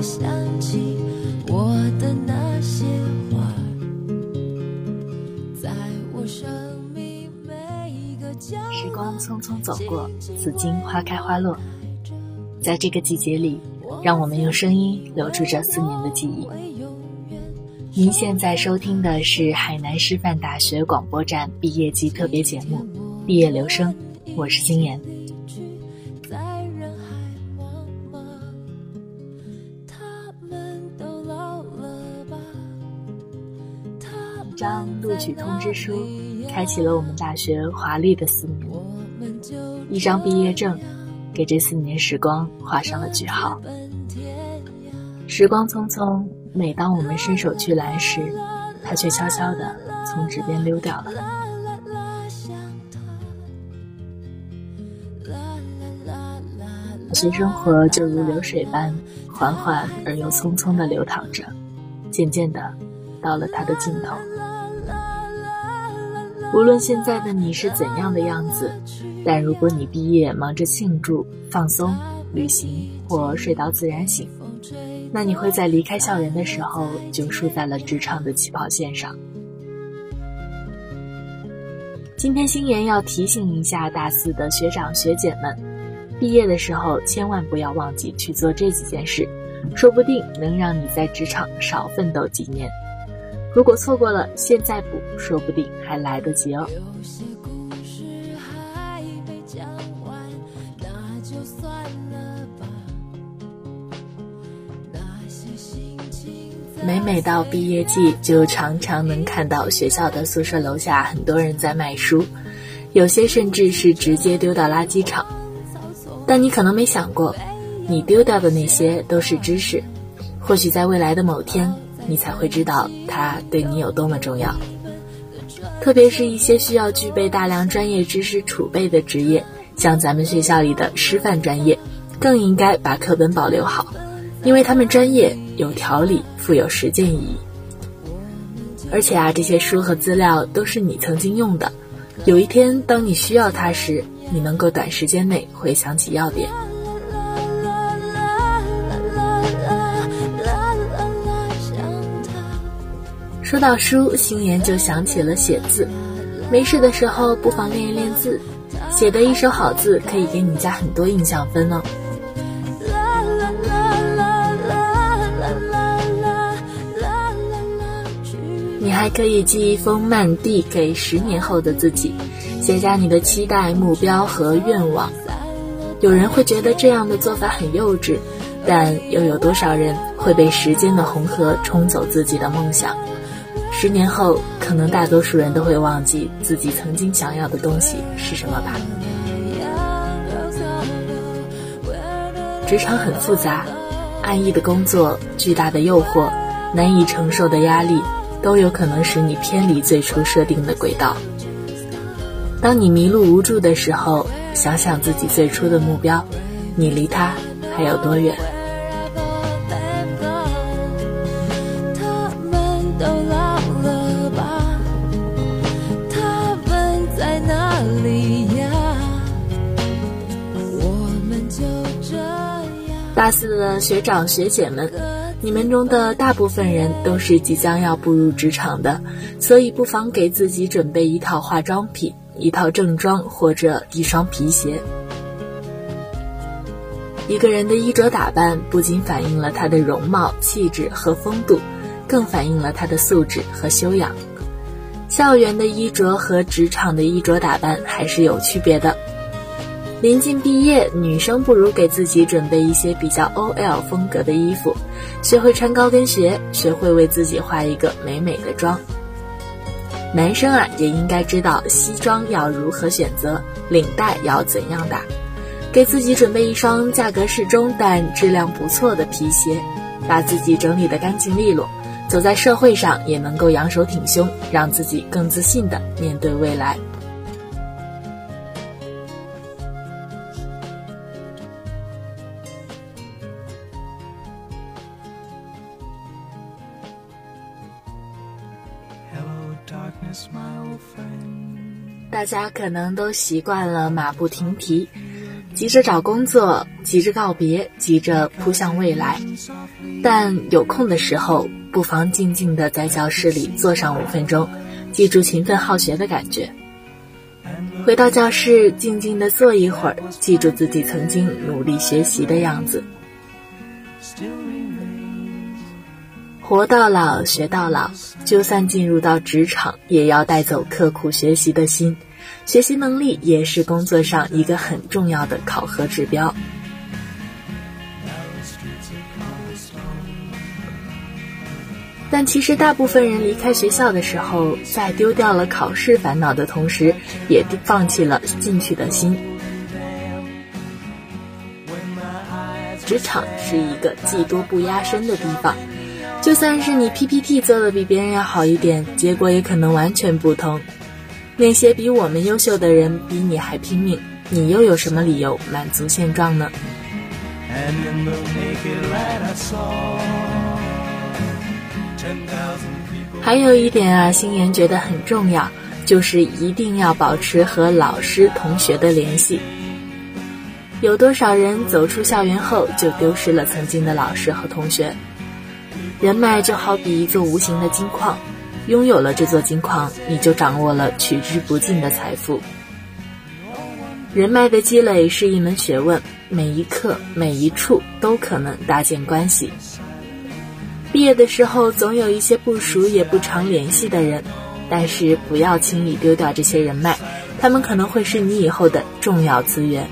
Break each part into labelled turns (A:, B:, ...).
A: 我想起我的那些花，在我生命每一个角落。
B: 时光匆匆走过，紫荆花开花落，在这个季节里，让我们用声音留住这四年的记忆。您现在收听的是海南师范大学广播站毕业季特别节目《毕业留声》，我是金妍。张录取通知书，开启了我们大学华丽的四年；一张毕业证，给这四年时光画上了句号。时光匆匆，每当我们伸手去拦时，它却悄悄地从指边溜掉了。大学生活就如流水般缓缓而又匆匆地流淌着，渐渐地到了它的尽头。无论现在的你是怎样的样子，但如果你毕业忙着庆祝、放松、旅行或睡到自然醒，那你会在离开校园的时候就输在了职场的起跑线上。今天星妍要提醒一下大四的学长学姐们，毕业的时候千万不要忘记去做这几件事，说不定能让你在职场少奋斗几年。如果错过了，现在补，说不定还来得及哦。每每到毕业季，就常常能看到学校的宿舍楼下很多人在卖书，有些甚至是直接丢到垃圾场。但你可能没想过，你丢掉的那些都是知识，或许在未来的某天，你才会知道它对你有多么重要。特别是一些需要具备大量专业知识储备的职业，像咱们学校里的师范专业，更应该把课本保留好，因为他们专业、有条理、富有实践意义。而且啊，这些书和资料都是你曾经用的，有一天当你需要它时，你能够短时间内回想起要点。说到书，心妍就想起了写字。没事的时候，不妨练一练字，写的一手好字可以给你加很多印象分哦。你还可以寄一封慢递给十年后的自己，写下你的期待、目标和愿望。有人会觉得这样的做法很幼稚，但又有多少人会被时间的洪河冲走自己的梦想？十年后，可能大多数人都会忘记自己曾经想要的东西是什么吧。职场很复杂，安逸的工作、巨大的诱惑、难以承受的压力，都有可能使你偏离最初设定的轨道。当你迷路无助的时候，想想自己最初的目标，你离它还有多远？大四的学长学姐们，你们中的大部分人都是即将要步入职场的，所以不妨给自己准备一套化妆品、一套正装或者一双皮鞋。一个人的衣着打扮不仅反映了他的容貌、气质和风度，更反映了他的素质和修养。校园的衣着和职场的衣着打扮还是有区别的。临近毕业，女生不如给自己准备一些比较 OL 风格的衣服，学会穿高跟鞋，学会为自己化一个美美的妆。男生啊，也应该知道西装要如何选择，领带要怎样打，给自己准备一双价格适中但质量不错的皮鞋，把自己整理得干净利落，走在社会上也能够扬手挺胸，让自己更自信地面对未来。大家可能都习惯了马不停蹄，急着找工作，急着告别，急着扑向未来。但有空的时候，不妨静静的在教室里坐上五分钟，记住勤奋好学的感觉。回到教室，静静的坐一会儿，记住自己曾经努力学习的样子。活到老，学到老，就算进入到职场，也要带走刻苦学习的心。学习能力也是工作上一个很重要的考核指标。但其实，大部分人离开学校的时候，在丢掉了考试烦恼的同时，也放弃了进取的心。职场是一个技多不压身的地方，就算是你 PPT 做的比别人要好一点，结果也可能完全不同。那些比我们优秀的人比你还拼命，你又有什么理由满足现状呢？还有一点啊，星妍觉得很重要，就是一定要保持和老师、同学的联系。有多少人走出校园后就丢失了曾经的老师和同学？人脉就好比一座无形的金矿，拥有了这座金矿，你就掌握了取之不尽的财富。人脉的积累是一门学问，每一刻、每一处都可能搭建关系。毕业的时候，总有一些不熟也不常联系的人，但是不要轻易丢掉这些人脉，他们可能会是你以后的重要资源。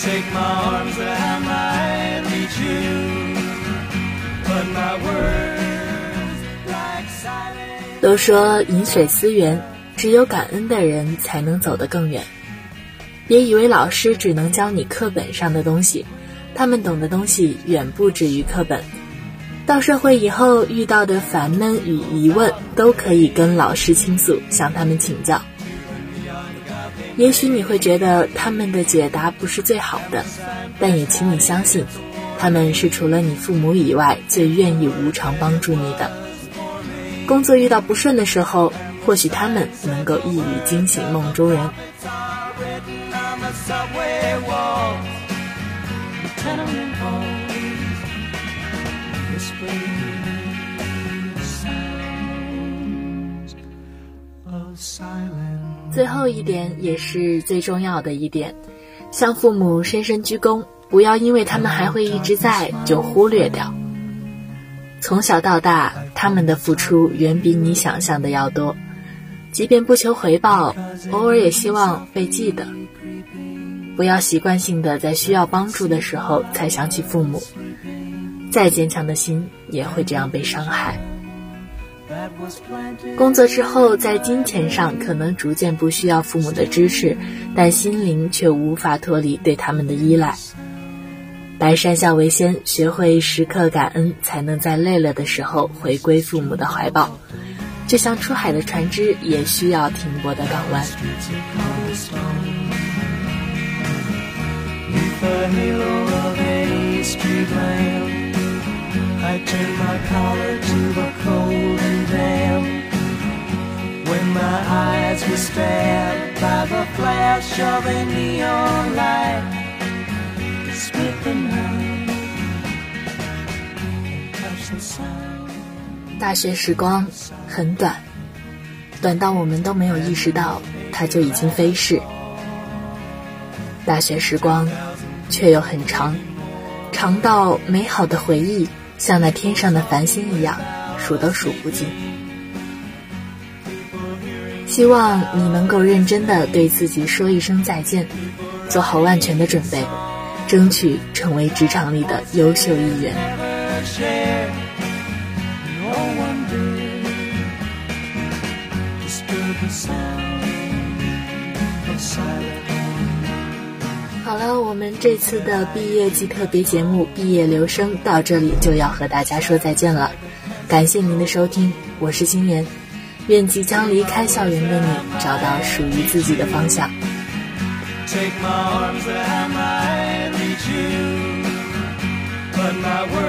B: take my 都说饮水思源，只有感恩的人才能走得更远。别以为老师只能教你课本上的东西，他们懂的东西远不止于课本。到社会以后遇到的烦闷与疑问，都可以跟老师倾诉，向他们请教。也许你会觉得他们的解答不是最好的，但也请你相信，他们是除了你父母以外最愿意无偿帮助你的。工作遇到不顺的时候，或许他们能够一语惊醒梦中人。最后一点也是最重要的一点，向父母深深鞠躬，不要因为他们还会一直在就忽略掉。从小到大，他们的付出远比你想象的要多，即便不求回报，偶尔也希望被记得。不要习惯性的在需要帮助的时候才想起父母，再坚强的心也会这样被伤害。工作之后，在金钱上可能逐渐不需要父母的支持，但心灵却无法脱离对他们的依赖。百善孝为先，学会时刻感恩，才能在累了的时候回归父母的怀抱。就像出海的船只也需要停泊的港湾。大学时光很短，短到我们都没有意识到，它就已经飞逝。大学时光却又很长，长到美好的回忆像那天上的繁星一样，数都数不尽。希望你能够认真的对自己说一声再见，做好万全的准备，争取成为职场里的优秀一员。好了，我们这次的毕业季特别节目《毕业留声》到这里就要和大家说再见了。感谢您的收听，我是星妍，愿即将离开校园的你找到属于自己的方向。
A: Take my arms and my my way.